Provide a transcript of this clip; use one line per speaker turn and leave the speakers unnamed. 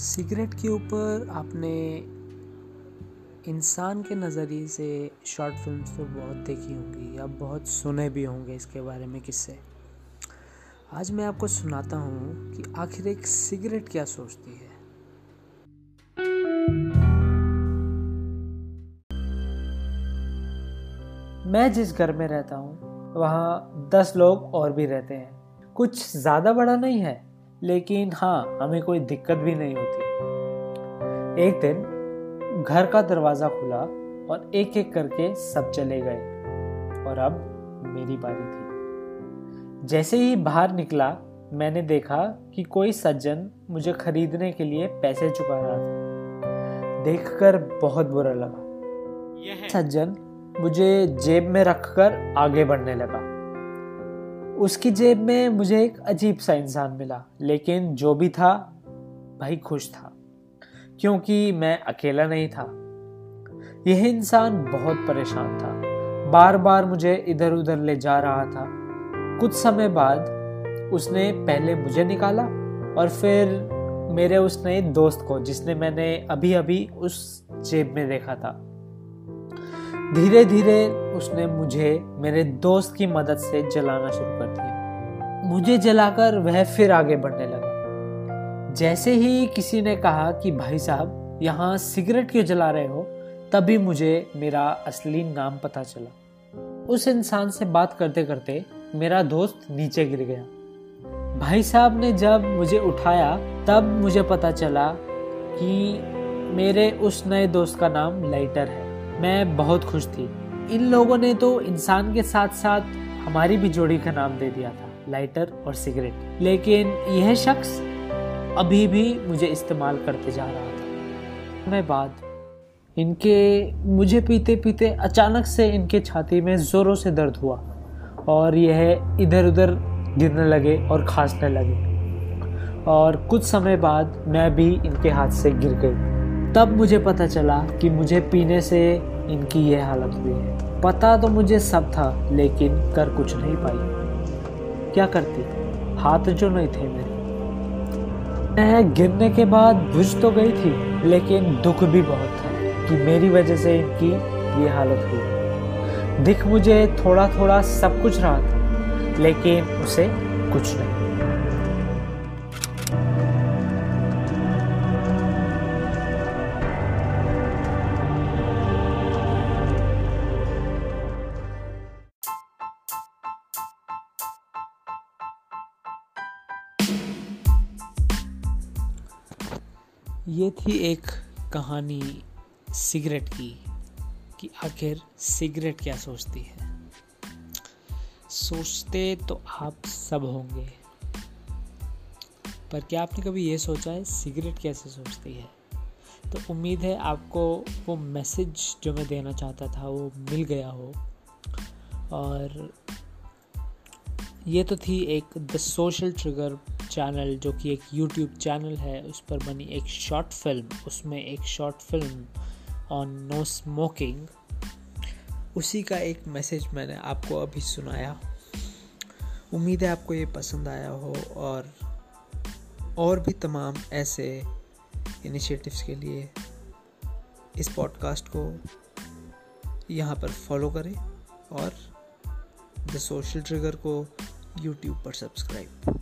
Cigarette के ऊपर आपने इंसान के नज़रिए से शॉर्ट फिल्म्स तो बहुत देखी होंगी, या बहुत सुने भी होंगे इसके बारे में किससे। आज मैं आपको सुनाता हूँ कि आखिर एक सिगरेट क्या सोचती है।
मैं जिस घर में रहता हूँ, वहाँ दस लोग और भी रहते हैं। कुछ ज़्यादा बड़ा नहीं है लेकिन हाँ हमें कोई दिक्कत भी नहीं होती। एक दिन घर का दरवाज़ा खुला और एक एक करके सब चले गए और अब मेरी बारी थी। जैसे ही बाहर निकला मैंने देखा कि कोई सज्जन मुझे खरीदने के लिए पैसे चुका रहा था। देखकर बहुत बुरा लगा। यह सज्जन मुझे जेब में रखकर आगे बढ़ने लगा। उसकी जेब में मुझे एक अजीब सा इंसान मिला, लेकिन जो भी था, भाई खुश था, क्योंकि मैं अकेला नहीं था। यह इंसान बहुत परेशान था। बार बार मुझे इधर उधर ले जा रहा था। कुछ समय बाद उसने पहले मुझे निकाला और फिर मेरे उस नए दोस्त को, जिसने मैंने अभी अभी उस जेब में देखा था। धीरे धीरे उसने मुझे, मेरे दोस्त की मदद से जलाना शुरू कर दिया। मुझे जलाकर वह फिर आगे बढ़ने लगा। जैसे ही किसी ने कहा कि, भाई साहब, यहाँ सिगरेट क्यों जला रहे हो? तभी मुझे मेरा असली नाम पता चला। उस इंसान से बात करते करते मेरा दोस्त नीचे गिर गया। भाई साहब ने जब मुझे उठाया, तब मुझे पता चला कि मेरे उस नए दोस्त का नाम लाइटर है। मैं बहुत खुश थी। इन लोगों ने तो इंसान के साथ साथ हमारी भी जोड़ी का नाम दे दिया था, लाइटर और सिगरेट। लेकिन यह शख्स अभी भी मुझे इस्तेमाल करते जा रहा था। मैं बाद, इनके, मुझे पीते पीते अचानक से इनके छाती में ज़ोरों से दर्द हुआ और यह इधर उधर गिरने लगे और खांसने लगे। और कुछ समय बाद मैं भी इनके हाथ से गिर गई। तब मुझे पता चला कि मुझे पीने से इनकी यह हालत हुई है। पता तो मुझे सब था, लेकिन कर कुछ नहीं पाई। क्या करती? हाथ जो नहीं थे मेरे। मैं गिरने के बाद बुझ तो गई थी, लेकिन दुख भी बहुत था कि मेरी वजह से इनकी ये हालत हुई। दिख मुझे थोड़ा थोड़ा सब कुछ रहा था, लेकिन उसे कुछ नहीं।
ये थी एक कहानी सिगरेट की, कि आखिर सिगरेट क्या सोचती है। सोचते तो आप सब होंगे, पर क्या आपने कभी ये सोचा है सिगरेट कैसे सोचती है? तो उम्मीद है आपको वो मैसेज जो मैं देना चाहता था वो मिल गया हो। और ये तो थी एक द सोशल ट्रिगर चैनल जो कि एक यूट्यूब चैनल है, उस पर बनी एक शॉर्ट फ़िल्म उसमें एक short film on no smoking उसी का एक मैसेज मैंने आपको अभी सुनाया। उम्मीद है आपको ये पसंद आया हो और और भी तमाम ऐसे इनिशिएटिव्स के लिए इस पॉडकास्ट को यहाँ पर फॉलो करें और द सोशल ट्रिगर को यूट्यूब पर सब्सक्राइब